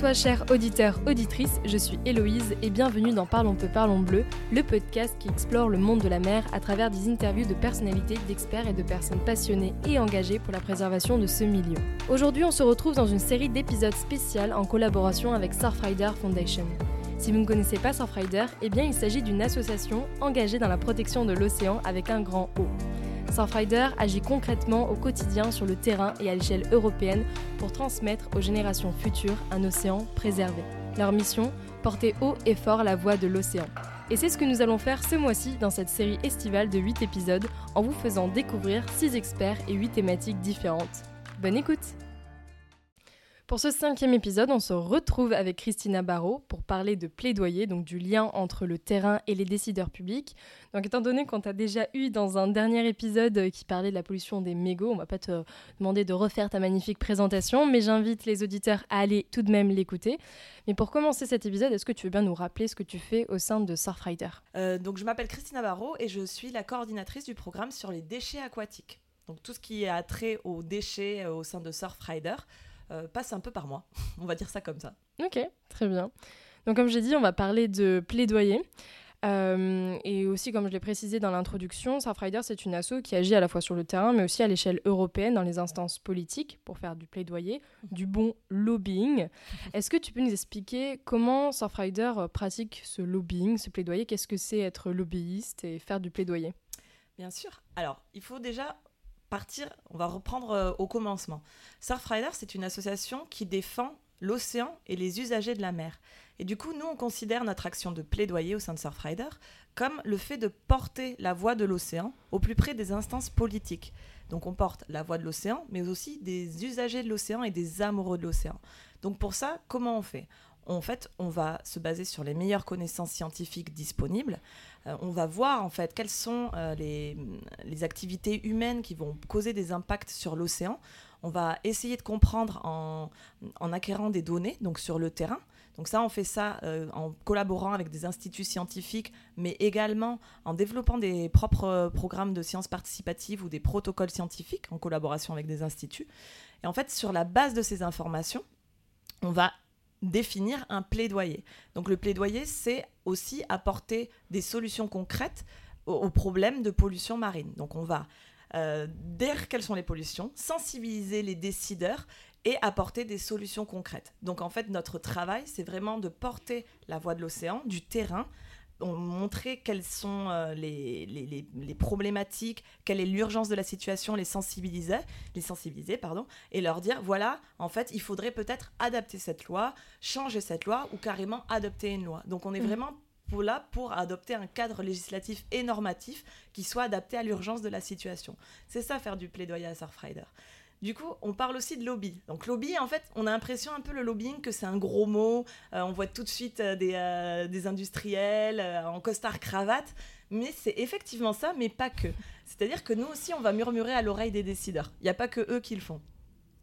Toi, cher auditeur, auditrice, je suis Héloïse et bienvenue dans Parlons peu, parlons bleu, le podcast qui explore le monde de la mer à travers des interviews de personnalités, d'experts et de personnes passionnées et engagées pour la préservation de ce milieu. Aujourd'hui, on se retrouve dans une série d'épisodes spéciaux en collaboration avec Surfrider Foundation. Si vous ne connaissez pas Surfrider, eh bien il s'agit d'une association engagée dans la protection de l'océan avec un grand O. Surfrider agit concrètement au quotidien sur le terrain et à l'échelle européenne pour transmettre aux générations futures un océan préservé. Leur mission Porter haut et fort la voix de l'océan. Et c'est ce que nous allons faire ce mois-ci dans cette série estivale de 8 épisodes en vous faisant découvrir 6 experts et 8 thématiques différentes. Bonne écoute pour ce cinquième épisode, on se retrouve avec Christina Barrault pour parler de plaidoyer, donc du lien entre le terrain et les décideurs publics. Donc étant donné qu'on t'a déjà eu dans un dernier épisode qui parlait de la pollution des mégots, on va pas te demander de refaire ta magnifique présentation, mais j'invite les auditeurs à aller tout de même l'écouter. Mais pour commencer cet épisode, est-ce que tu veux bien nous rappeler ce que tu fais au sein de Surfrider? Euh, Donc je m'appelle Christina Barrault et je suis la coordinatrice du programme sur les déchets aquatiques. Donc tout ce qui a trait aux déchets euh, au sein de Surfrider. Euh, passe un peu par moi. on va dire ça comme ça. Ok, très bien. Donc comme j'ai dit, on va parler de plaidoyer. Euh, et aussi, comme je l'ai précisé dans l'introduction, Surfrider, c'est une asso qui agit à la fois sur le terrain, mais aussi à l'échelle européenne, dans les instances politiques, pour faire du plaidoyer, du bon lobbying. Est-ce que tu peux nous expliquer comment Surfrider pratique ce lobbying, ce plaidoyer? Qu'est-ce que c'est être lobbyiste et faire du plaidoyer? Bien sûr. Alors, il faut déjà partir, on va reprendre euh, au commencement. Surfrider, c'est une association qui défend l'océan et les usagers de la mer. Et du coup, nous, on considère notre action de plaidoyer au sein de Surfrider comme le fait de porter la voix de l'océan au plus près des instances politiques. Donc on porte la voix de l'océan, mais aussi des usagers de l'océan et des amoureux de l'océan. Donc pour ça, comment on fait? En fait, on va se baser sur les meilleures connaissances scientifiques disponibles. Euh, on va voir en fait quelles sont euh, les, activités humaines qui vont causer des impacts sur l'océan. On va essayer de comprendre en, acquérant des données, donc sur le terrain. Donc ça, on fait ça euh, en collaborant avec des instituts scientifiques, mais également en développant des propres programmes de sciences participatives ou des protocoles scientifiques en collaboration avec des instituts. Et en fait, sur la base de ces informations, on va définir un plaidoyer. Donc le plaidoyer, c'est aussi apporter des solutions concrètes aux, problèmes de pollution marine. Donc on va euh, dire quelles sont les pollutions, sensibiliser les décideurs et apporter des solutions concrètes. Donc en fait, notre travail, c'est vraiment de porter la voix de l'océan, du terrain, montrer quelles sont euh, les, les, les, problématiques, quelle est l'urgence de la situation, les sensibiliser, les sensibiliser pardon, et leur dire voilà, en fait, il faudrait peut-être adapter cette loi, changer cette loi ou carrément adopter une loi. Donc on est mmh. vraiment là pour adopter un cadre législatif et normatif qui soit adapté à l'urgence de la situation. C'est ça faire du plaidoyer à Surfrider. Du coup, on parle aussi de lobby. Donc lobby, en fait, on a l'impression un peu le lobbying que c'est un gros mot. Euh, on voit tout de suite euh, euh, des, industriels en costard cravate. Mais c'est effectivement ça, mais pas que. C'est-à-dire que nous aussi, on va murmurer à l'oreille des décideurs. Il n'y a pas que eux qui le font.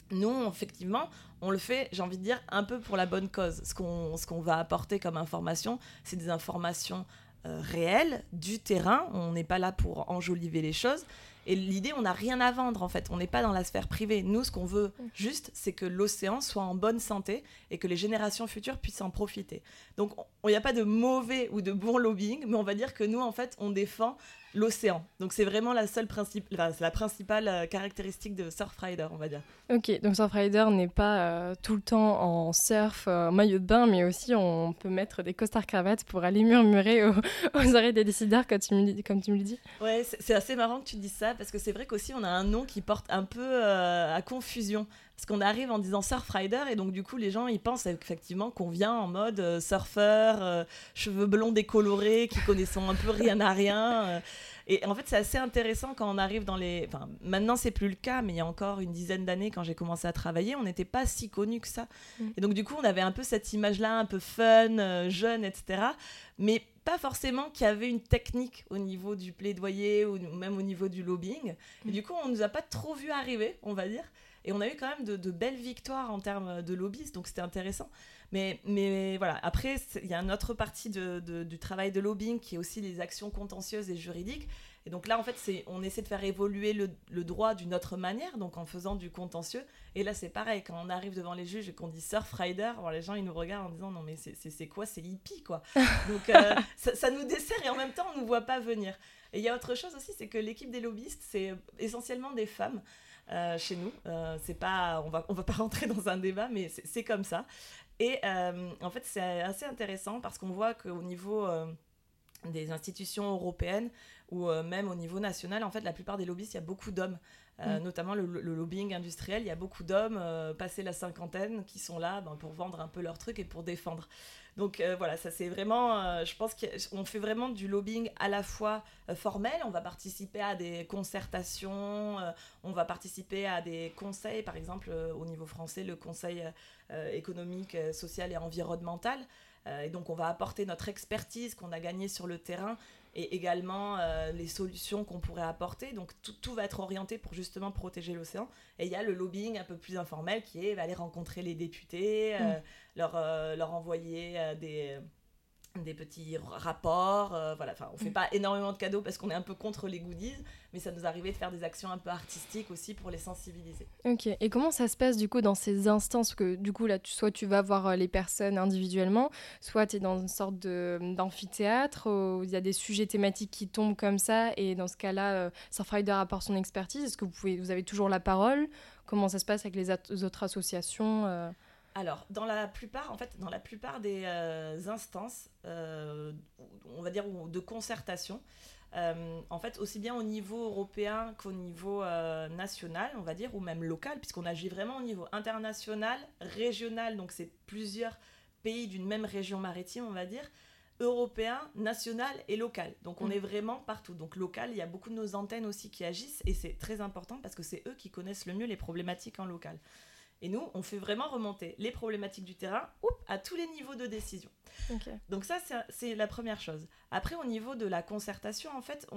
Nous, effectivement, on le fait, j'ai envie de dire, un peu pour la bonne cause. Ce qu'on va apporter comme information, c'est des informations réelles, du terrain. On n'est pas là pour enjoliver les choses. Et l'idée, on n'a rien à vendre en fait. On n'est pas dans la sphère privée. Nous, ce qu'on veut juste, c'est que l'océan soit en bonne santé et que les générations futures puissent en profiter. Donc, il n'y a pas de mauvais ou de bon lobbying, mais on va dire que nous, en fait, on défend l'océan. Donc c'est vraiment la seule principe, la principale euh, caractéristique de Surfrider, on va dire. Ok, donc Surfrider n'est pas euh, tout le temps en surf, euh, maillot de bain, mais aussi on peut mettre des costards cravates pour aller murmurer aux, oreilles des décideurs, comme tu me, comme tu me le dis. Ouais, c'est assez marrant que tu dises ça, parce que c'est vrai qu'aussi on a un nom qui porte un peu à confusion. Parce qu'on arrive en disant Surfrider et donc du coup les gens ils pensent effectivement qu'on vient en mode surfeur, cheveux blonds décolorés, qui connaissent un peu rien à rien. Et en fait, c'est assez intéressant quand on arrive dans les. Enfin, maintenant, c'est plus le cas, mais il y a encore une dizaine d'années, quand j'ai commencé à travailler, on n'était pas si connu que ça. Mm. Et donc, du coup, on avait un peu cette image-là, un peu fun, euh, jeune, etc. Mais pas forcément qu'il y avait une technique au niveau du plaidoyer ou même au niveau du lobbying. Et mm. du coup, on nous a pas trop vu arriver, on va dire. Et on a eu quand même de, belles victoires en termes de lobbyistes, donc c'était intéressant. Mais, mais voilà, après, il y a une autre partie de, du travail de lobbying qui est aussi les actions contentieuses et juridiques. Et donc là, en fait, on essaie de faire évoluer le, le droit d'une autre manière, donc en faisant du contentieux. Et là, c'est pareil, quand on arrive devant les juges et qu'on dit surf rider, les gens, ils nous regardent en disant non, mais c'est, quoi C'est hippie, quoi. donc euh, ça, ça, nous dessert et en même temps, on ne nous voit pas venir. Et il y a autre chose aussi, c'est que l'équipe des lobbyistes, c'est essentiellement des femmes. Euh, chez nous. Euh, c'est pas, on va, on va pas rentrer dans un débat, mais c'est comme ça. Et euh, en fait, c'est assez intéressant parce qu'on voit qu'au niveau des institutions européennes ou même au niveau national, en fait, la plupart des lobbyistes, il y a beaucoup d'hommes. Mm. Notamment le, lobbying industriel, il y a beaucoup d'hommes passés la cinquantaine qui sont là ben, pour vendre un peu leurs trucs et pour défendre. Donc euh, voilà, ça c'est vraiment, euh, je pense qu'on fait vraiment du lobbying à la fois euh, formel, on va participer à des concertations, on va participer à des conseils, par exemple au niveau français, le conseil économique, social et environnemental. et donc on va apporter notre expertise qu'on a gagnée sur le terrain et également les solutions qu'on pourrait apporter. Donc tout, va être orienté pour justement protéger l'océan. Et il y a le lobbying un peu plus informel qui est aller rencontrer les députés, mm. leur, leur envoyer des des petits rapports. Euh, voilà, enfin, on fait mm. pas énormément de cadeaux parce qu'on est un peu contre les goodies, mais ça nous arrivait de faire des actions un peu artistiques aussi pour les sensibiliser. Ok. Et comment ça se passe du coup dans ces instances? Que du coup là, tu, soit tu vas voir euh, les personnes individuellement, soit tu es dans une sorte d'amphithéâtre où il y a des sujets thématiques qui tombent comme ça, et dans ce cas-là, euh, Surfrider apporte son expertise. Est-ce que vous pouvez, vous avez toujours la parole? Comment ça se passe avec les autres associations euh? Alors, dans la plupart, en fait, dans la plupart des euh, instances, euh, on va dire de concertation, euh, en fait, aussi bien au niveau européen qu'au niveau national, on va dire, ou même local, puisqu'on agit vraiment au niveau international, régional, donc c'est plusieurs pays d'une même région maritime, on va dire, européen, national et local. Donc on mm. est vraiment partout. Donc local, il y a beaucoup de nos antennes aussi qui agissent et c'est très important parce que c'est eux qui connaissent le mieux les problématiques en local. Et nous, on fait vraiment remonter les problématiques du terrain à tous les niveaux de décision. Donc ça, c'est la première chose. Après, au niveau de la concertation, en fait,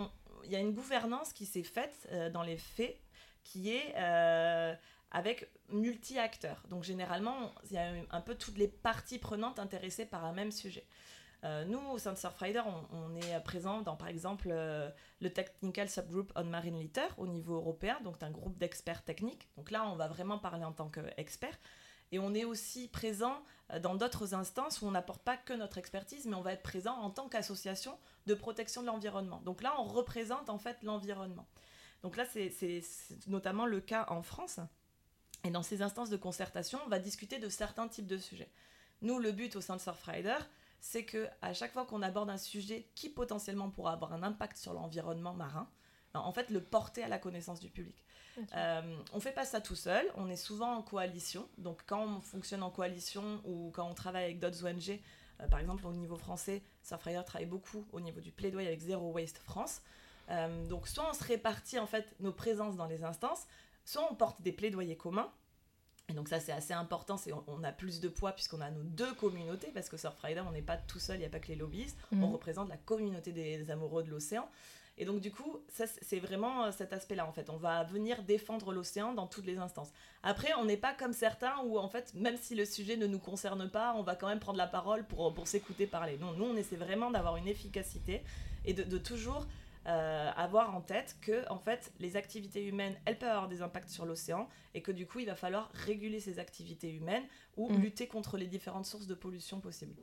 il y a une gouvernance qui s'est faite euh, dans les faits, qui est euh, avec multi-acteurs. Donc généralement, il y a un peu toutes les parties prenantes intéressées par un même sujet. Euh, nous, au sein de Surfrider, on, est présent dans, par exemple, euh, le Technical Subgroup on Marine Litter au niveau européen, donc un groupe d'experts techniques. Donc là, on va vraiment parler en tant qu'expert. Et on est aussi présent euh, dans d'autres instances où on n'apporte pas que notre expertise, mais on va être présent en tant qu'association de protection de l'environnement. Donc là, on représente en fait l'environnement. Donc là, c'est notamment le cas en France. Et dans ces instances de concertation, on va discuter de certains types de sujets. Nous, le but au sein de Surfrider, c'est que à chaque fois qu'on aborde un sujet qui potentiellement pourra avoir un impact sur l'environnement marin, ben, en fait le porter à la connaissance du public. Euh, on fait pas ça tout seul, on est souvent en coalition. Donc quand on fonctionne en coalition ou quand on travaille avec d'autres ONG, euh, par exemple au niveau français, Surfrider travaille beaucoup au niveau du plaidoyer avec Zero Waste France. Euh, donc soit on se répartit en fait nos présences dans les instances, soit on porte des plaidoyers communs et donc ça c'est assez important, c'est on, a plus de poids puisqu'on a nos deux communautés, parce que Surfrider on n'est pas tout seul, il n'y a pas que les lobbyistes, on mhm. représente la communauté des, amoureux de l'océan. Et donc du coup, ça c'est vraiment euh, cet aspect-là en fait. On va venir défendre l'océan dans toutes les instances. Après, on n'est pas comme certains où en fait, même si le sujet ne nous concerne pas, on va quand même prendre la parole pour, pour s'écouter parler. Non, nous on essaie vraiment d'avoir une efficacité et de, de toujours euh, avoir en tête que en fait les activités humaines elles peuvent avoir des impacts sur l'océan et que du coup il va falloir réguler ces activités humaines ou mm. lutter contre les différentes sources de pollution possibles.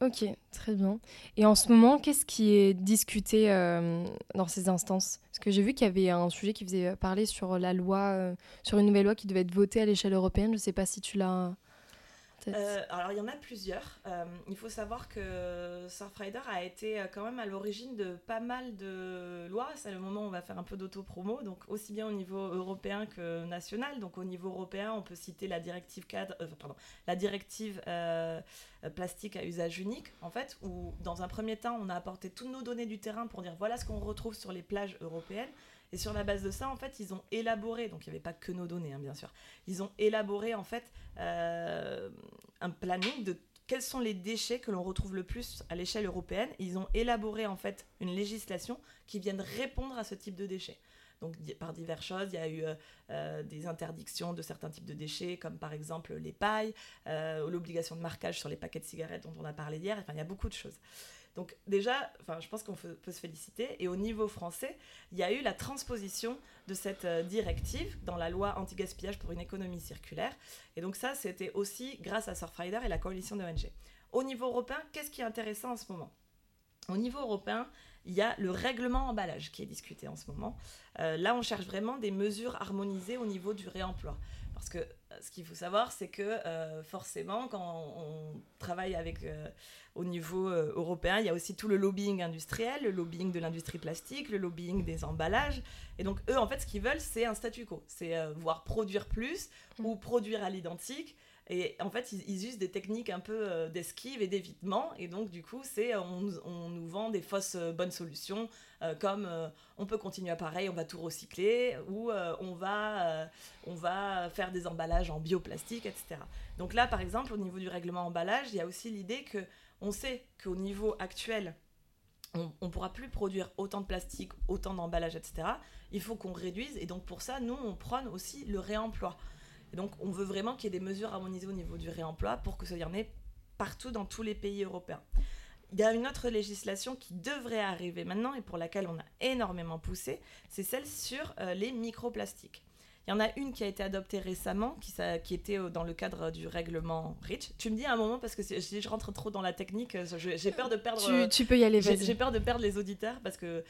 Ok, très bien. Et en ce moment, qu'est-ce qui est discuté euh, dans ces instances? Parce que j'ai vu qu'il y avait un sujet qui faisait parler sur la loi, euh, sur une nouvelle loi qui devait être votée à l'échelle européenne. Je ne sais pas si tu l'as euh, alors, il y en a plusieurs. Euh, il faut savoir que Surfrider a été euh, quand même à l'origine de pas mal de lois. C'est le moment où on va faire un peu d'auto-promo, donc aussi bien au niveau européen que national. Donc, au niveau européen, on peut citer la directive cadre, pardon, la directive plastique à usage unique, en fait, où dans un premier temps, on a apporté toutes nos données du terrain pour dire voilà ce qu'on retrouve sur les plages européennes. Et sur la base de ça, en fait, ils ont élaboré, donc il n'y avait pas que nos données, hein, bien sûr, ils ont élaboré, en fait, euh, un planning de quels sont les déchets que l'on retrouve le plus à l'échelle européenne. Ils ont élaboré, en fait, une législation qui vienne répondre à ce type de déchets. Donc par diverses choses, il y a eu euh, euh, des interdictions de certains types de déchets, comme par exemple les pailles, l'obligation de marquage sur les paquets de cigarettes dont on a parlé hier, enfin il y a beaucoup de choses. Donc déjà, je pense qu'on peut se féliciter. Et au niveau français, il y a eu la transposition de cette euh, directive dans la loi anti-gaspillage pour une économie circulaire. Et donc ça, c'était aussi grâce à Surfrider et la coalition d'ONG. Au niveau européen, qu'est-ce qui est intéressant en ce moment? Au niveau européen, il y a le règlement emballage qui est discuté en ce moment. Euh, là, on cherche vraiment des mesures harmonisées au niveau du réemploi. Parce que euh, ce qu'il faut savoir, c'est que euh, forcément, quand on, travaille avec, au niveau européen, il y a aussi tout le lobbying industriel, le lobbying de l'industrie plastique, le lobbying des emballages. Et donc, eux, en fait, ce qu'ils veulent, c'est un statu quo. C'est voir produire plus mmh. ou produire à l'identique et en fait, ils, usent des techniques un peu euh, d'esquive et d'évitement. Et donc, du coup, c'est on, on, nous vend des fausses euh, bonnes solutions, euh, comme on peut continuer à pareil, on va tout recycler, ou on, va, on va faire des emballages en bioplastique, etc. Donc là, par exemple, au niveau du règlement emballage, il y a aussi l'idée que on sait qu'au niveau actuel, on ne pourra plus produire autant de plastique, autant d'emballages, etc. Il faut qu'on réduise. Et donc, pour ça, nous, on prône aussi le réemploi donc, on veut vraiment qu'il y ait des mesures harmonisées au niveau du réemploi pour que ça y en ait partout dans tous les pays européens. Il y a une autre législation qui devrait arriver maintenant et pour laquelle on a énormément poussé, c'est celle sur euh, les microplastiques. Il y en a une qui a été adoptée récemment, qui, qui était euh, dans le cadre du règlement REACH. Tu me dis à un moment, parce que si je rentre trop dans la technique, euh, j'ai peur de perdre... Tu, tu peux y aller, J'ai peur de perdre les auditeurs, parce que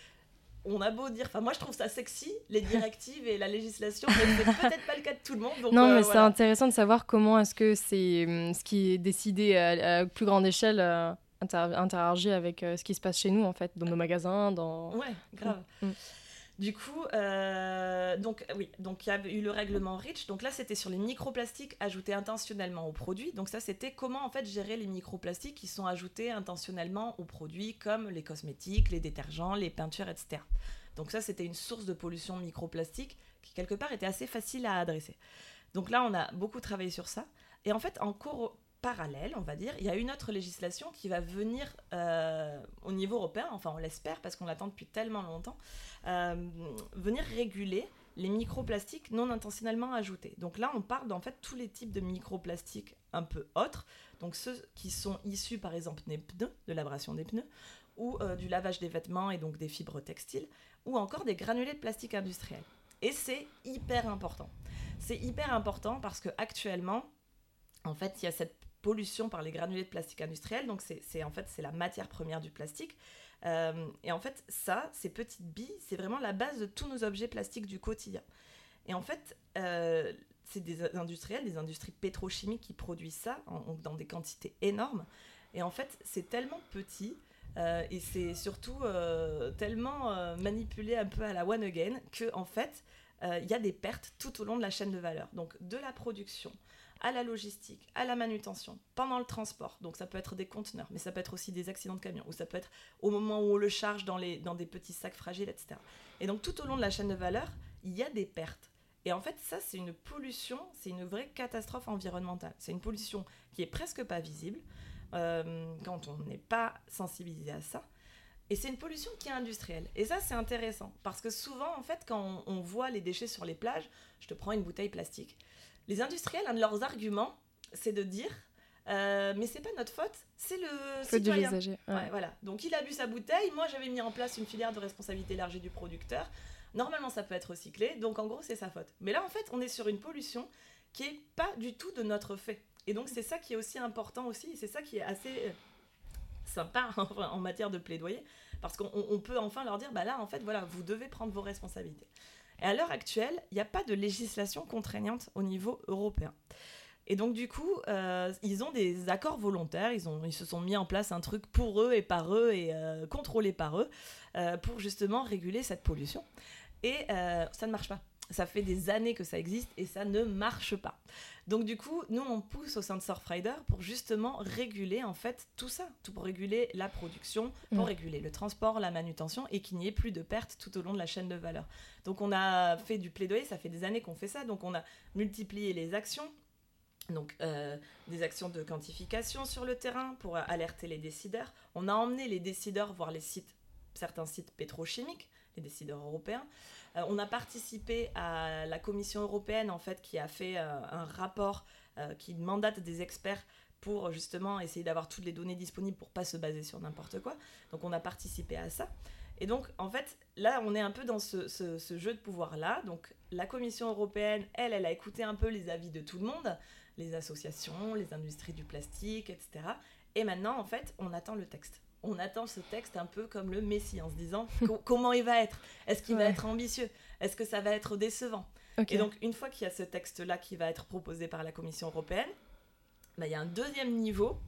on a beau dire, enfin moi je trouve ça sexy, les directives et la législation, mais c'est peut-être pas le cas de tout le monde. non, mais euh, c'est intéressant de savoir comment est-ce que c'est hum, ce qui est décidé à, plus grande échelle euh, interagit avec euh, ce qui se passe chez nous en fait, dans nos magasins, dans. Ouais, grave. Mm. Du coup, euh, donc il y a eu le règlement REACH. Donc là, c'était sur les microplastiques ajoutés intentionnellement aux produits. Donc ça, c'était comment en fait gérer les microplastiques qui sont ajoutés intentionnellement aux produits, comme les cosmétiques, les détergents, les peintures, etc. Donc ça, c'était une source de pollution microplastique qui quelque part était assez facile à adresser. Donc là, on a beaucoup travaillé sur ça. Et en fait, en parallèle, on va dire, il y a une autre législation qui va venir euh, au niveau européen, enfin on l'espère parce qu'on l'attend depuis tellement longtemps, euh, venir réguler les microplastiques non intentionnellement ajoutés. Donc là, on parle en fait tous les types de microplastiques un peu autres, donc ceux qui sont issus par exemple des pneus, de l'abrasion des pneus, ou euh, du lavage des vêtements et donc des fibres textiles, ou encore des granulés de plastique industriel. Et c'est hyper important. C'est hyper important parce que actuellement, en fait, il y a cette pollution par les granulés de plastique industriel. Donc c'est en fait c'est la matière première du plastique. Euh, et en fait ça, ces petites billes, c'est vraiment la base de tous nos objets plastiques du quotidien. Et en fait, euh, c'est des industriels, des industries pétrochimiques qui produisent ça dans des quantités énormes. Et en fait, c'est tellement petit euh, et c'est surtout tellement manipulé un peu à la one again que en fait, il y a des pertes tout au long de la chaîne de valeur. Donc de la production, à la logistique, à la manutention, pendant le transport. Donc ça peut être des conteneurs, mais ça peut être aussi des accidents de camion, ou ça peut être au moment où on le charge dans, les, dans des petits sacs fragiles, etc. Et donc tout au long de la chaîne de valeur, il y a des pertes. Et en fait, ça, c'est une pollution, c'est une vraie catastrophe environnementale. C'est une pollution qui est presque pas visible euh, quand on n'est pas sensibilisé à ça. Et c'est une pollution qui est industrielle. Et ça, c'est intéressant. Parce que souvent, en fait, quand on, on voit les déchets sur les plages, je te prends une bouteille plastique, les industriels, un de leurs arguments, c'est de dire euh, mais c'est pas notre faute, c'est le citoyen. voilà. Donc il a bu sa bouteille, moi j'avais mis en place une filière de responsabilité élargie du producteur. Normalement ça peut être recyclé, donc en gros c'est sa faute. Mais là en fait on est sur une pollution qui est pas du tout de notre fait. Et donc c'est ça qui est aussi important aussi, c'est ça qui est assez euh, sympa en matière de plaidoyer, parce qu'on peut enfin leur dire bah là en fait voilà vous devez prendre vos responsabilités. Et à l'heure actuelle, il n'y a pas de législation contraignante au niveau européen. Et donc du coup, euh, ils ont des accords volontaires, ils, se sont mis en place un truc pour eux et par eux et euh, contrôlé par eux euh, pour justement réguler cette pollution. Et ça ne marche pas. Ça fait des années que ça existe et ça ne marche pas. Donc du coup, nous on pousse au sein de Surfrider pour justement réguler en fait tout ça, tout pour réguler la production, pour mm. réguler le transport, la manutention et qu'il n'y ait plus de pertes tout au long de la chaîne de valeur. Donc on a fait du plaidoyer, ça fait des années qu'on fait ça, donc on a multiplié les actions. Donc euh, des actions de quantification sur le terrain pour alerter les décideurs. On a emmené les décideurs voir les sites, certains sites pétrochimiques, les décideurs européens. Euh, on a participé à la Commission européenne en fait qui a fait euh, un rapport qui mandate des experts pour justement essayer d'avoir toutes les données disponibles pour pas se baser sur n'importe quoi. Donc on a participé à ça. Et donc, en fait, là, on est un peu dans ce, ce, jeu de pouvoir-là. Donc, la Commission européenne, elle, elle a écouté un peu les avis de tout le monde, les associations, les industries du plastique, etc. Et maintenant, en fait, on attend le texte. On attend ce texte un peu comme le Messie, en se disant comment il va être? Est-ce qu'il va être ambitieux? Est-ce que ça va être décevant? Et donc, une fois qu'il y a ce texte-là qui va être proposé par la Commission européenne, bah, il y a un deuxième niveau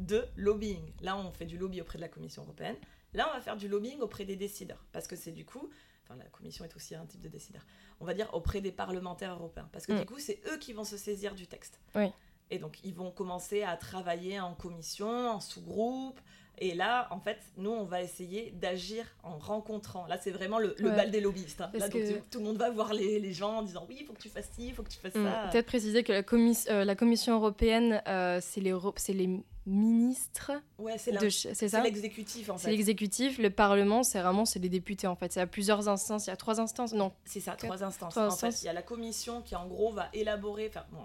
de lobbying. Là, on fait du lobby auprès de la Commission européenne. Là, on va faire du lobbying auprès des décideurs. Parce que c'est du coup, enfin, la Commission est aussi un type de décideur. On va dire auprès des parlementaires européens. Parce que du mm. coup, c'est eux qui vont se saisir du texte. Oui. Et donc, ils vont commencer à travailler en commission, en sous-groupe, et là, en fait, nous, on va essayer d'agir en rencontrant. Là, c'est vraiment le, bal des lobbyistes. Hein. Là, donc, tout le monde va voir les, les, gens en disant oui, il faut que tu fasses ci, il faut que tu fasses mm. ça. Peut-être préciser que la, euh, la Commission européenne, euh, c'est les, les ministres. Ouais, c'est l'exécutif en fait. C'est l'exécutif. Le Parlement, c'est vraiment c'est les députés en fait. Y a plusieurs instances. Il y a trois instances. Non. C'est ça, trois instances. en fait, il y a la Commission qui en gros va élaborer. Enfin, bon,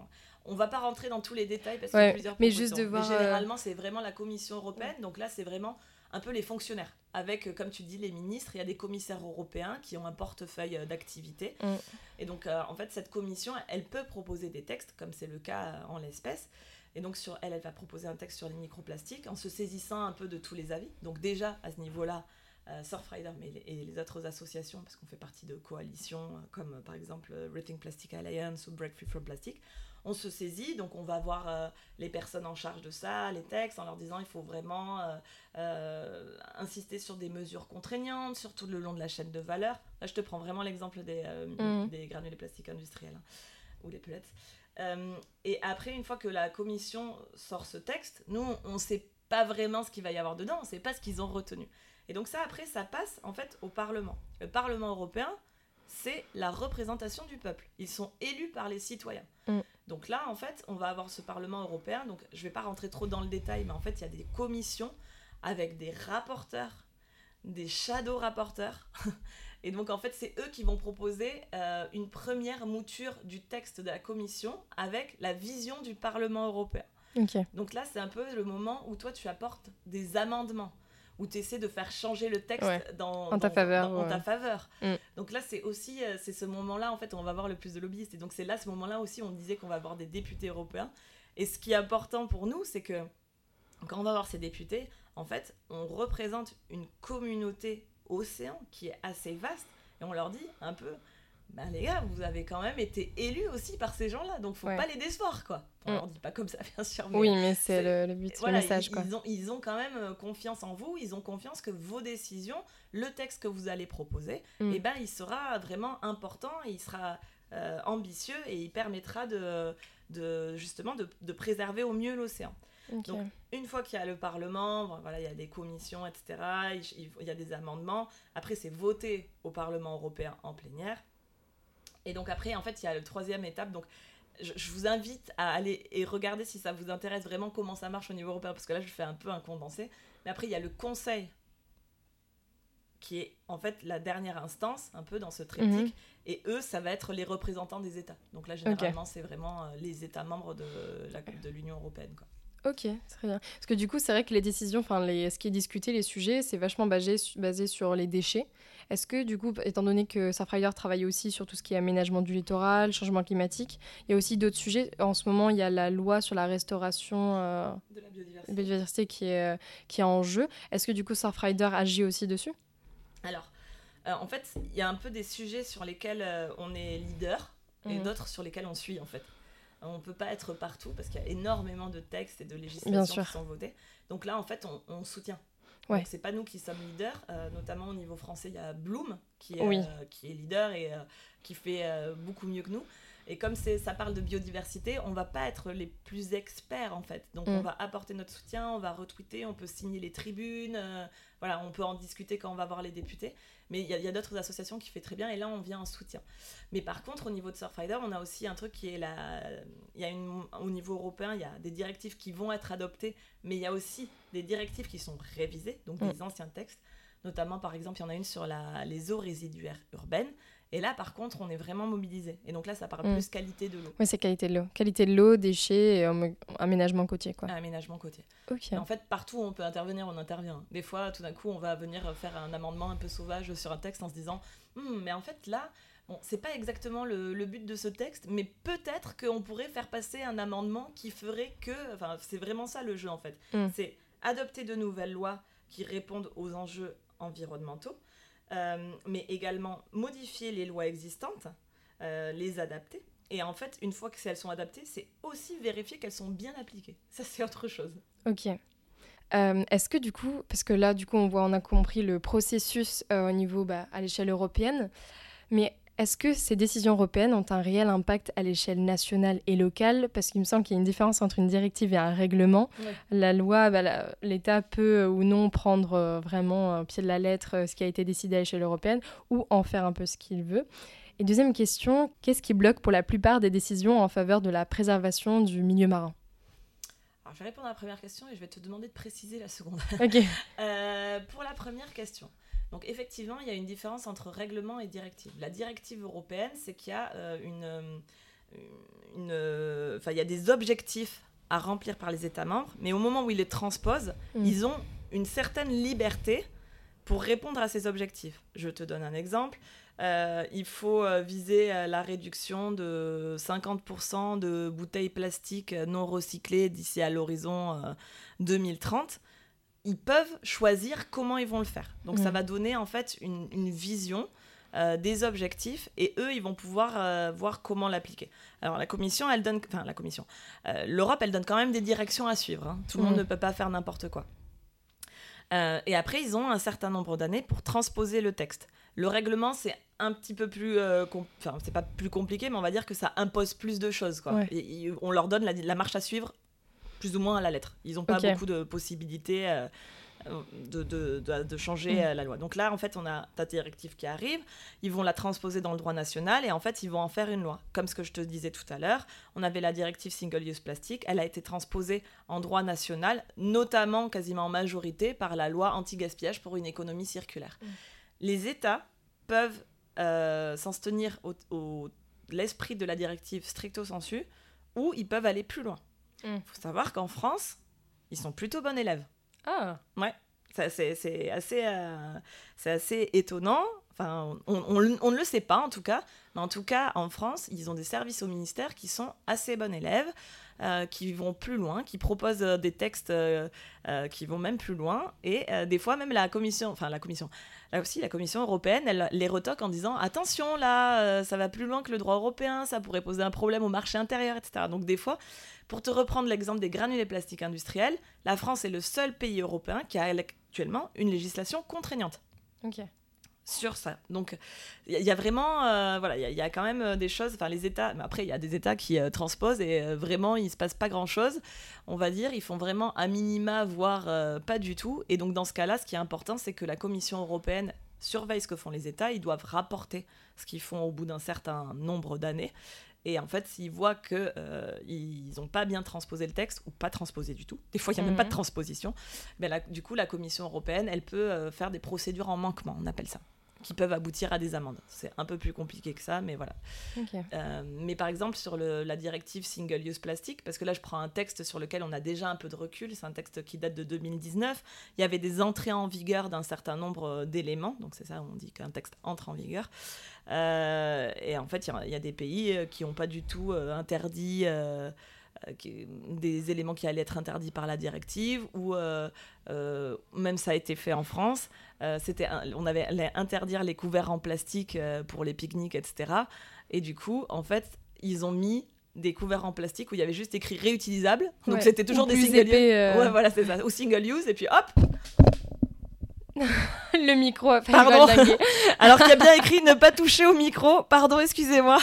on va pas rentrer dans tous les détails parce qu'il y a plusieurs mais juste de voir, euh, généralement, c'est vraiment la Commission européenne. Donc là, c'est vraiment un peu les fonctionnaires. Avec, euh, comme tu dis, les ministres, il y a des commissaires européens qui ont un portefeuille euh, d'activité. Mm. Et donc, en fait, cette commission, elle peut proposer des textes, comme c'est le cas en l'espèce. Et donc, sur elle, elle va proposer un texte sur les microplastiques en se saisissant un peu de tous les avis. Donc, déjà, à ce niveau-là, Surfrider mais et les autres associations, parce qu'on fait partie de coalitions comme par exemple Rethink Plastic Alliance ou Break Free from Plastic, on se saisit, donc on va voir euh, les personnes en charge de ça, les textes, en leur disant il faut vraiment euh, euh, insister sur des mesures contraignantes, surtout le long de la chaîne de valeur. Là, je te prends vraiment l'exemple des, mm. des granulés plastiques industriels hein, ou les pellets. et après, une fois que la commission sort ce texte, nous, on ne sait pas vraiment ce qu'il va y avoir dedans, on ne sait pas ce qu'ils ont retenu. Et donc ça, après, ça passe en fait au Parlement. Le Parlement européen, c'est la représentation du peuple. Ils sont élus par les citoyens. Mm. Donc là, en fait, on va avoir ce Parlement européen. Donc je ne vais pas rentrer trop dans le détail, mais en fait, il y a des commissions avec des rapporteurs, des shadow rapporteurs. Et donc, en fait, c'est eux qui vont proposer euh, une première mouture du texte de la commission avec la vision du Parlement européen. Donc là, c'est un peu le moment où toi, tu apportes des amendements où tu essaies de faire changer le texte dans, en ta faveur. en ta faveur. Mm. Donc là, c'est aussi euh, c'est ce moment-là, en fait, où on va voir le plus de lobbyistes. Et donc c'est là, ce moment-là aussi, on disait qu'on va avoir des députés européens. Et ce qui est important pour nous, c'est que quand on va voir ces députés, en fait, on représente une communauté océan qui est assez vaste. Et on leur dit un peu, ben les gars, vous avez quand même été élus aussi par ces gens-là, donc faut pas les décevoir, quoi. On mm. leur dit pas comme ça, bien sûr. Mais oui, mais c'est le, le, but, voilà, message, quoi. Ils ont, ils ont quand même euh, confiance en vous, ils ont confiance que vos décisions, le texte que vous allez proposer, mm. et eh ben, il sera vraiment important, il sera euh, ambitieux et il permettra de, de justement de, de préserver au mieux l'océan. Donc, une fois qu'il y a le Parlement, voilà, il y a des commissions, etc., il, il y a des amendements, après c'est voté au Parlement européen en plénière, et donc après, en fait, il y a la troisième étape. Donc, je, vous invite à aller et regarder si ça vous intéresse vraiment comment ça marche au niveau européen, parce que là, je fais un peu un condensé. Mais après, il y a le Conseil, qui est en fait la dernière instance, un peu dans ce triptyque. Mhm. Et eux, ça va être les représentants des États. Donc là, généralement, c'est vraiment euh, les États membres de, de l'Union européenne. Quoi. Ok, très bien. Parce que du coup, c'est vrai que les décisions, enfin, les, ce qui est discuté, les sujets, c'est vachement basé, basé sur les déchets. Est-ce que, du coup, étant donné que Surfrider travaille aussi sur tout ce qui est aménagement du littoral, changement climatique, il y a aussi d'autres sujets? En ce moment, il y a la loi sur la restauration euh, de la biodiversité, qui, est, euh, qui est en jeu. Est-ce que, du coup, Surfrider agit aussi dessus? Alors, euh, en fait, il y a un peu des sujets sur lesquels on est leader et mhm. d'autres sur lesquels on suit, en fait. On ne peut pas être partout parce qu'il y a énormément de textes et de législations qui sont votées. Donc là, en fait, on, soutient. Ouais. C'est pas nous qui sommes leaders, euh, notamment au niveau français, il y a Bloom qui est, euh, qui est leader et euh, qui fait beaucoup mieux que nous. Et comme ça parle de biodiversité, on va pas être les plus experts en fait. Donc on mm. va apporter notre soutien, on va retweeter, on peut signer les tribunes, voilà, on peut en discuter quand on va voir les députés. Mais il y a, d'autres associations qui font très bien et là on vient en soutien. Mais par contre, au niveau de Surfrider, on a aussi un truc qui est la. Il y a une, au niveau européen, il y a des directives qui vont être adoptées, mais il y a aussi des directives qui sont révisées, donc des mm. anciens textes. Notamment, par exemple, il y en a une sur la, les eaux résiduaires urbaines. Et là, par contre, on est vraiment mobilisé. Et donc là, ça parle Mm. plus qualité de l'eau. Oui, c'est qualité de l'eau. Qualité de l'eau, déchets et aménagement côtier, quoi. Aménagement côtier. En fait, partout où on peut intervenir, on intervient. Des fois, tout d'un coup, on va venir faire un amendement un peu sauvage sur un texte en se disant Hum, mais en fait, là, bon, c'est pas exactement le, le but de ce texte, mais peut-être qu'on pourrait faire passer un amendement qui ferait que. Enfin, c'est vraiment ça le jeu, en fait. Mm. C'est adopter de nouvelles lois qui répondent aux enjeux environnementaux, mais également modifier les lois existantes, euh, les adapter. Et en fait, une fois que elles sont adaptées, c'est aussi vérifier qu'elles sont bien appliquées. Ça, c'est autre chose. Ok. Euh, Est-ce que du coup, parce que là, du coup, on voit, on a compris le processus euh, au niveau bah, à l'échelle européenne, mais est-ce que ces décisions européennes ont un réel impact à l'échelle nationale et locale? Parce qu'il me semble qu'il y a une différence entre une directive et un règlement. Ouais. La loi, bah, l'État peut euh, ou non prendre euh, vraiment au pied de la lettre euh, ce qui a été décidé à l'échelle européenne ou en faire un peu ce qu'il veut. Et deuxième question, qu'est-ce qui bloque pour la plupart des décisions en faveur de la préservation du milieu marin? Alors, je vais répondre à la première question et je vais te demander de préciser la seconde. Ok. Euh, pour la première question, donc effectivement, il y a une différence entre règlement et directive. La directive européenne, c'est qu'il y a euh, une, euh, une, euh, il y a des objectifs à remplir par les États membres, mais au moment où ils les transposent, Mm. ils ont une certaine liberté pour répondre à ces objectifs. Je te donne un exemple. Euh, il faut viser la réduction de 50% de bouteilles plastiques non recyclées d'ici à l'horizon euh, 2030. Ils peuvent choisir comment ils vont le faire. Donc ça Mm. va donner en fait une, une vision euh, des objectifs et eux ils vont pouvoir euh, voir comment l'appliquer. Alors la commission elle donne, enfin la commission, euh, l'Europe elle donne quand même des directions à suivre. hein. Tout le monde Mm. ne peut pas faire n'importe quoi. Et après, ils ont un certain nombre d'années pour transposer le texte. Le règlement, c'est un petit peu plus. Enfin, c'est pas plus compliqué, mais on va dire que ça impose plus de choses. Quoi. Ouais. Et- et on leur donne la, la marche à suivre plus ou moins à la lettre. Ils n'ont pas beaucoup de possibilités euh, de, de, de- de changer Mm. euh, la loi. Donc là, en fait, on a ta directive qui arrive. Ils vont la transposer dans le droit national et en fait, ils vont en faire une loi. Comme ce que je te disais tout à l'heure, on avait la directive single-use plastique. Elle a été transposée en droit national, notamment quasiment en majorité par la loi anti-gaspillage pour une économie circulaire. Mm. Les États peuvent euh, s'en tenir au, au- l'esprit de la directive stricto sensu ou ils peuvent aller plus loin. Il Mm. faut savoir qu'en France, ils sont plutôt bons élèves. Ah, Ça, C'est assez, euh, c'est assez étonnant. On, ne le sait pas en tout cas, mais en tout cas en France, ils ont des services au ministère qui sont assez bons élèves, euh, qui vont plus loin, qui proposent euh, des textes euh, qui vont même plus loin, et des fois même la commission, enfin la commission, là aussi la commission européenne, elle les retoque en disant attention là, ça va plus loin que le droit européen, ça pourrait poser un problème au marché intérieur, etc. Donc des fois, pour te reprendre l'exemple des granulés plastiques industriels, la France est le seul pays européen qui a actuellement une législation contraignante ok. Sur ça. Donc il y, a- il y a vraiment, euh, voilà, il y, a- il y a quand même euh, des choses. Enfin, les États, mais après il y a des États qui euh, transposent et euh, vraiment il se passe pas grand chose. On va dire, ils font vraiment à minima, voire pas du tout. Et donc dans ce cas-là, ce qui est important, c'est que la Commission européenne surveille ce que font les États. Ils doivent rapporter ce qu'ils font au bout d'un certain nombre d'années. Et en fait, s'ils voient que euh, n'ont pas bien transposé le texte ou pas transposé du tout, des fois il n'y a même pas de Mhm. transposition, ben du coup la Commission européenne, elle peut euh, faire des procédures en manquement, on appelle ça, qui peuvent aboutir à des amendes. C'est un peu plus compliqué que ça, mais voilà. Euh, mais par exemple sur le- la directive Single Use Plastic, parce que là je prends un texte sur lequel on a déjà un peu de recul, c'est un texte qui date de 2019, il y avait des entrées en vigueur d'un certain nombre d'éléments, donc c'est ça on dit qu'un texte entre en vigueur. Euh, et en fait il y a- il y, a des pays euh, qui n'ont pas du tout interdit... euh, qui- des éléments qui allaient être interdits par la directive ou euh, euh, même ça a été fait en France euh, c'était on avait allait interdire les couverts en plastique euh, pour les pique-niques etc et du coup en fait ils ont mis des couverts en plastique où il y avait juste écrit réutilisable. Donc Ouais. c'était toujours Ou des single épais, use. euh. ouais voilà c'est ça. Ou single use et puis hop. Le micro a Pardon. alors qu'il y a bien écrit ne pas toucher au micro. Pardon excusez-moi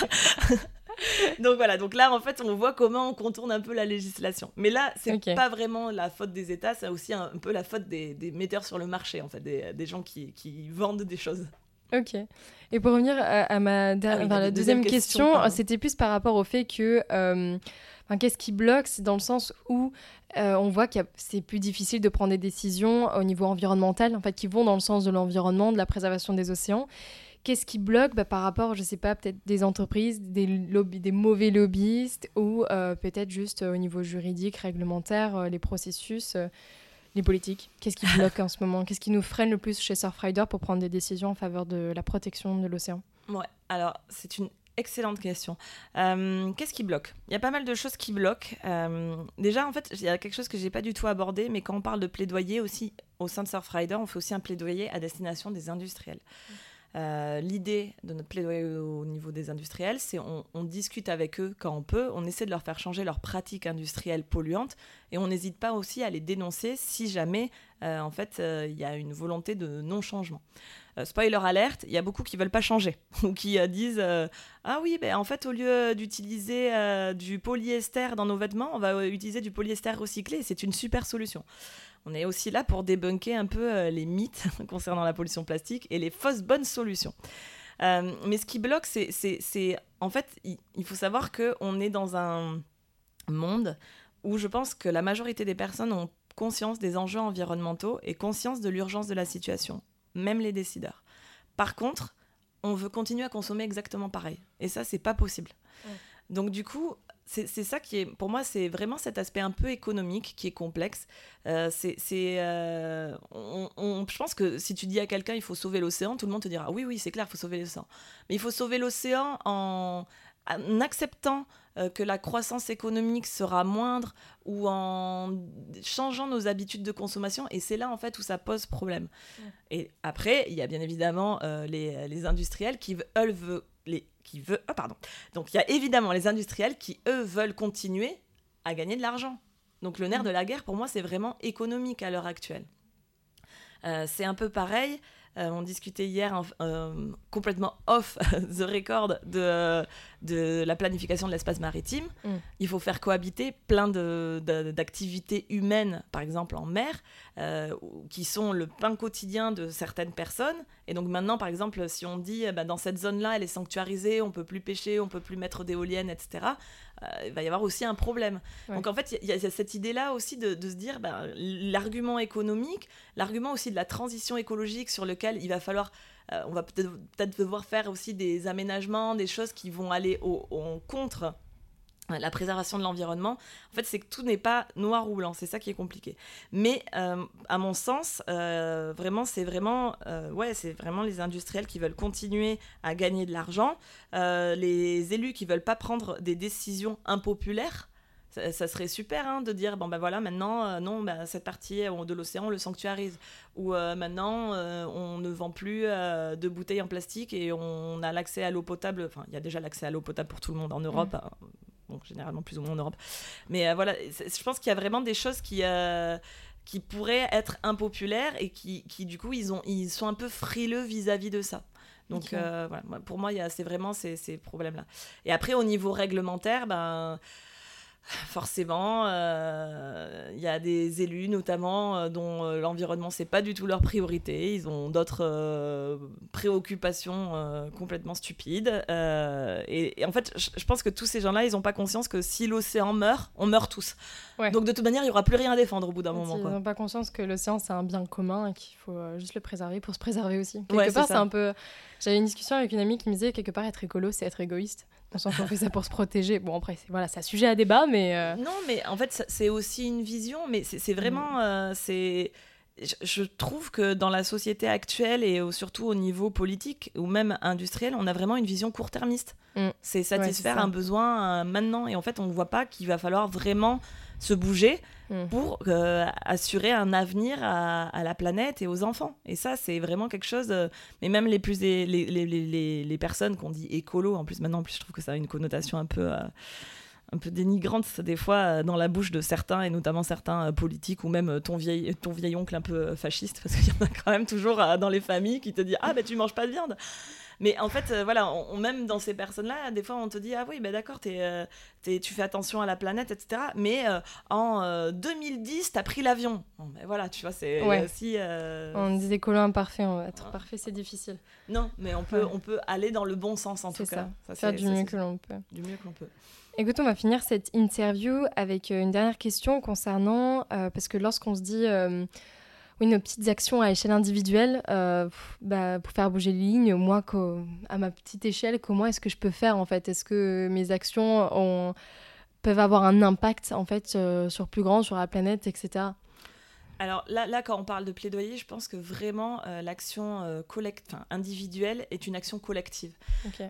donc voilà donc là en fait on voit comment on contourne un peu la législation mais là c'est pas vraiment la faute des États c'est aussi un, un peu la faute des, des metteurs sur le marché en fait des, des gens qui, qui vendent des choses Ok. Et pour revenir à, à ma der- Ah oui, enfin, la la deuxième deuxième question, question, pardon. c'était plus par rapport au fait que, euh, enfin, qu'est-ce qui bloque, c'est dans le sens où euh, on voit que c'est plus difficile de prendre des décisions au niveau environnemental, en fait, qui vont dans le sens de l'environnement, de la préservation des océans. Qu'est-ce qui bloque bah, par rapport, je sais pas, peut-être des entreprises, des, lobby, des mauvais lobbyistes ou euh, peut-être juste au niveau juridique, réglementaire, les processus les politiques Qu'est-ce qui bloque en ce moment? Qu'est-ce qui nous freine le plus chez Surfrider pour prendre des décisions en faveur de la protection de l'océan? Ouais, alors c'est une excellente question. Euh, qu'est-ce qui bloque? Il y a pas mal de choses qui bloquent. Euh, déjà, en fait, il y a quelque chose que j'ai pas du tout abordé, mais quand on parle de plaidoyer aussi au sein de Surfrider, on fait aussi un plaidoyer à destination des industriels. Mmh. Euh, l'idée de notre plaidoyer au niveau des industriels, c'est on, discute avec eux quand on peut, on essaie de leur faire changer leurs pratiques industrielles polluantes et on n'hésite pas aussi à les dénoncer si jamais euh, en fait euh, il y a une volonté de non-changement. spoiler alerte, il y a beaucoup qui veulent pas changer ou qui disent ah oui ben en fait au lieu d'utiliser du polyester dans nos vêtements, on va utiliser du polyester recyclé, c'est une super solution on est aussi là pour débunker un peu euh, les mythes concernant la pollution plastique et les fausses bonnes solutions. Euh, mais ce qui bloque, c'est en fait, il, faut savoir qu'on est dans un monde où je pense que la majorité des personnes ont conscience des enjeux environnementaux et conscience de l'urgence de la situation, même les décideurs. Par contre, on veut continuer à consommer exactement pareil. Et ça, c'est pas possible. Donc du coup, c'est ça qui est, pour moi, c'est vraiment cet aspect un peu économique qui est complexe. Euh, c'est, euh, je pense que si tu dis à quelqu'un il faut sauver l'océan, tout le monde te dira oui, oui, c'est clair, il faut sauver l'océan. Mais il faut sauver l'océan en, acceptant euh, que la croissance économique sera moindre ou en changeant nos habitudes de consommation. Et c'est là, en fait, où ça pose problème. Et après, il y a bien évidemment les, les, industriels qui veulent, les qui veut. Ah, pardon. Donc il y a évidemment les industriels qui, eux, veulent continuer à gagner de l'argent. Donc le nerf mm. de la guerre, pour moi, c'est vraiment économique à l'heure actuelle. Euh, c'est un peu pareil euh, on discutait hier euh, complètement off the record de, de la planification de l'espace maritime. Mm. Il faut faire cohabiter plein d'activités humaines, par exemple en mer, euh, qui sont le pain quotidien de certaines personnes. Et donc maintenant, par exemple, si on dit bah, dans cette zone-là, elle est sanctuarisée, on peut plus pêcher, on peut plus mettre d'éoliennes, etc., il va y avoir aussi un problème. Donc en fait, il y, a cette idée-là aussi de, se dire bah, l'argument économique, l'argument aussi de la transition écologique sur lequel il va falloir, euh, on va peut-être devoir faire aussi des aménagements, des choses qui vont aller au, contre euh, la préservation de l'environnement. En fait, c'est que tout n'est pas noir ou blanc, c'est ça qui est compliqué. Mais euh, à mon sens, vraiment, c'est vraiment, ouais, vraiment les industriels qui veulent continuer à gagner de l'argent, les élus qui veulent pas prendre des décisions impopulaires ça, serait super hein, de dire bon ben voilà maintenant euh, non ben, cette partie euh, de l'océan on le sanctuarise. Ou euh, maintenant on ne vend plus de bouteilles en plastique et on a l'accès à l'eau potable. Enfin il y a déjà l'accès à l'eau potable pour tout le monde en Europe mm. hein, bon, généralement plus ou moins en Europe. Mais voilà je pense qu'il y a vraiment des choses qui qui pourraient être impopulaires et qui, qui, du coup ils ont ils sont un peu frileux vis-à-vis de ça. Donc voilà, pour moi c'est vraiment ces, ces problèmes là et après au niveau réglementaire ben forcément, il euh, y a des élus notamment euh, dont euh, l'environnement c'est pas du tout leur priorité. Ils ont d'autres préoccupations complètement stupides. Et, en fait, je pense que tous ces gens-là, ils n'ont pas conscience que si l'océan meurt, on meurt tous. Donc de toute manière, il y aura plus rien à défendre au bout d'un moment. Ils n'ont pas conscience que l'océan c'est un bien commun et qu'il faut juste le préserver pour se préserver aussi. Quelque part, c'est un peu. J'avais une discussion avec une amie qui me disait quelque part être écolo, c'est être égoïste. On s'en fait ça pour se protéger. Bon, après, voilà, c'est un sujet à débat, mais. Euh, non, mais en fait, c'est aussi une vision, mais c'est vraiment. Mm. Euh, c'est je trouve que dans la société actuelle et surtout au niveau politique ou même industriel, on a vraiment une vision court-termiste. Mm. C'est satisfaire un besoin euh, maintenant. Et en fait, on ne voit pas qu'il va falloir vraiment se bouger mm. pour euh, assurer un avenir à, la planète et aux enfants. Et ça, c'est vraiment quelque chose. Euh, mais même les plus les, les, les, les, personnes qu'on dit écolo, en plus maintenant, en plus, je trouve que ça a une connotation un peu. Euh, un peu dénigrante des fois dans la bouche de certains et notamment certains politiques ou même ton vieil ton vieil oncle un peu fasciste parce qu'il y en a quand même toujours dans les familles qui te disent ah ben tu manges pas de viande mais en fait, euh, voilà, on, même dans ces personnes-là, des fois, on te dit Ah oui, ben d'accord, euh, tu fais attention à la planète, etc. Mais euh, en 2010, tu as pris l'avion. ben voilà, tu vois, c'est aussi. On dit des colons imparfaits, on va être parfait, c'est difficile. Non, mais on peut, on peut aller dans le bon sens en tout cas. Ça. Faire du mieux que l'on peut. Du mieux que l'on peut. Écoute, on va finir cette interview avec une dernière question concernant, parce que lorsqu'on se dit Oui, nos petites actions à échelle individuelle, bah, pour faire bouger les lignes, moi, à ma petite échelle, comment est-ce que je peux faire en fait? Est-ce que mes actions peuvent avoir un impact en fait euh, sur plus grand, sur la planète, etc. Alors là, là, quand on parle de plaidoyer, je pense que vraiment euh, l'action euh, individuelle est une action collective.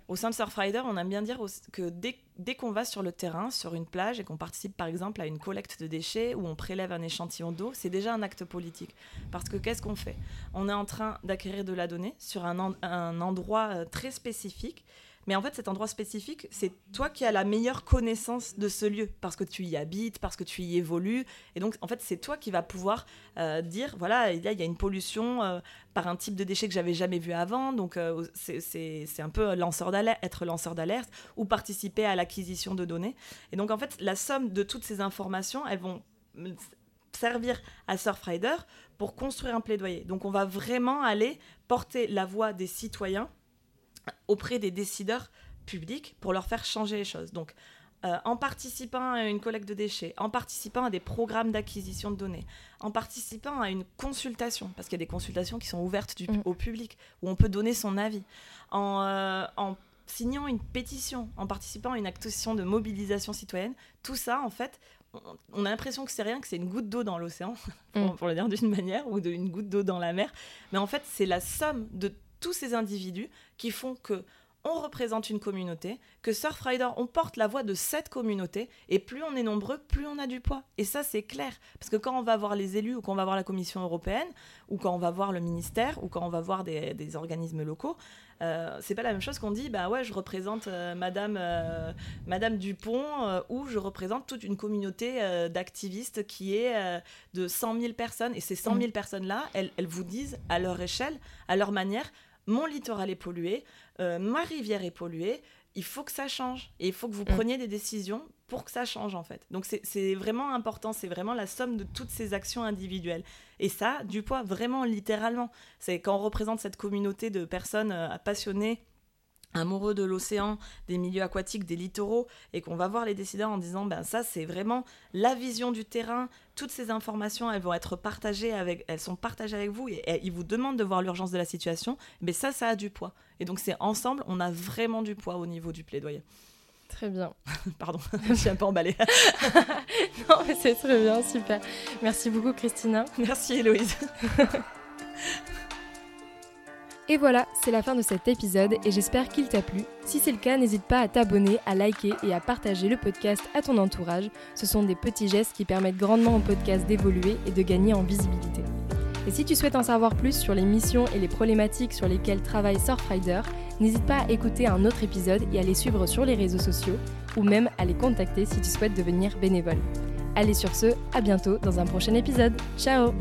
Au sein de Surfrider, on aime bien dire que dès, dès qu'on va sur le terrain, sur une plage, et qu'on participe par exemple à une collecte de déchets où on prélève un échantillon d'eau, c'est déjà un acte politique. Parce que qu'est-ce qu'on fait? On est en train d'acquérir de la donnée sur un, un endroit très spécifique mais en fait, cet endroit spécifique, c'est toi qui as la meilleure connaissance de ce lieu, parce que tu y habites, parce que tu y évolues. Et donc, en fait, c'est toi qui vas pouvoir euh, dire, voilà, il y, a une pollution euh, par un type de déchet que j'avais jamais vu avant. Donc, euh, c'est un peu lanceur être lanceur d'alerte ou participer à l'acquisition de données. Et donc, en fait, la somme de toutes ces informations, elles vont servir à Surfrider pour construire un plaidoyer. Donc, on va vraiment aller porter la voix des citoyens auprès des décideurs publics pour leur faire changer les choses. Donc, euh, en participant à une collecte de déchets, en participant à des programmes d'acquisition de données, en participant à une consultation, parce qu'il y a des consultations qui sont ouvertes mm. au public, où on peut donner son avis, euh, en, signant une pétition, en participant à une action de mobilisation citoyenne, tout ça, en fait, on, a l'impression que c'est rien, que c'est une goutte d'eau dans l'océan, pour, mm. le dire d'une manière, ou d'une goutte d'eau dans la mer, mais en fait, c'est la somme de tous ces individus qui font que on représente une communauté, que Surfrider, on porte la voix de cette communauté, et plus on est nombreux, plus on a du poids. Et ça, c'est clair. Parce que quand on va voir les élus, ou quand on va voir la Commission européenne, ou quand on va voir le ministère, ou quand on va voir des, organismes locaux, euh, c'est pas la même chose qu'on dit, bah ouais, je représente euh, Madame, euh, Madame Dupont, ou je représente toute une communauté d'activistes qui est de 100 000 personnes. Et ces 100 000 mmh. personnes-là, elles vous disent, à leur échelle, à leur manière, mon littoral est pollué, euh, ma rivière est polluée, il faut que ça change. Et il faut que vous mm. preniez des décisions pour que ça change, en fait. Donc c'est vraiment important, c'est vraiment la somme de toutes ces actions individuelles. Et ça, du poids, vraiment littéralement. C'est quand on représente cette communauté de personnes euh, passionnées amoureux de l'océan, des milieux aquatiques, des littoraux, et qu'on va voir les décideurs en disant, ben ça c'est vraiment la vision du terrain, toutes ces informations, elles vont être partagées avec, elles sont partagées avec vous, et, ils vous demandent de voir l'urgence de la situation, mais ça, ça a du poids. Et donc c'est ensemble, on a vraiment du poids au niveau du plaidoyer. Très bien. Pardon, je suis un peu emballée. non, mais c'est très bien, super. Merci beaucoup, Christina. Merci, Héloïse. Et voilà, c'est la fin de cet épisode et j'espère qu'il t'a plu. Si c'est le cas, n'hésite pas à t'abonner, à liker et à partager le podcast à ton entourage. Ce sont des petits gestes qui permettent grandement au podcast d'évoluer et de gagner en visibilité. Et si tu souhaites en savoir plus sur les missions et les problématiques sur lesquelles travaille Surfrider, n'hésite pas à écouter un autre épisode et à les suivre sur les réseaux sociaux ou même à les contacter si tu souhaites devenir bénévole. Allez sur ce, à bientôt dans un prochain épisode. Ciao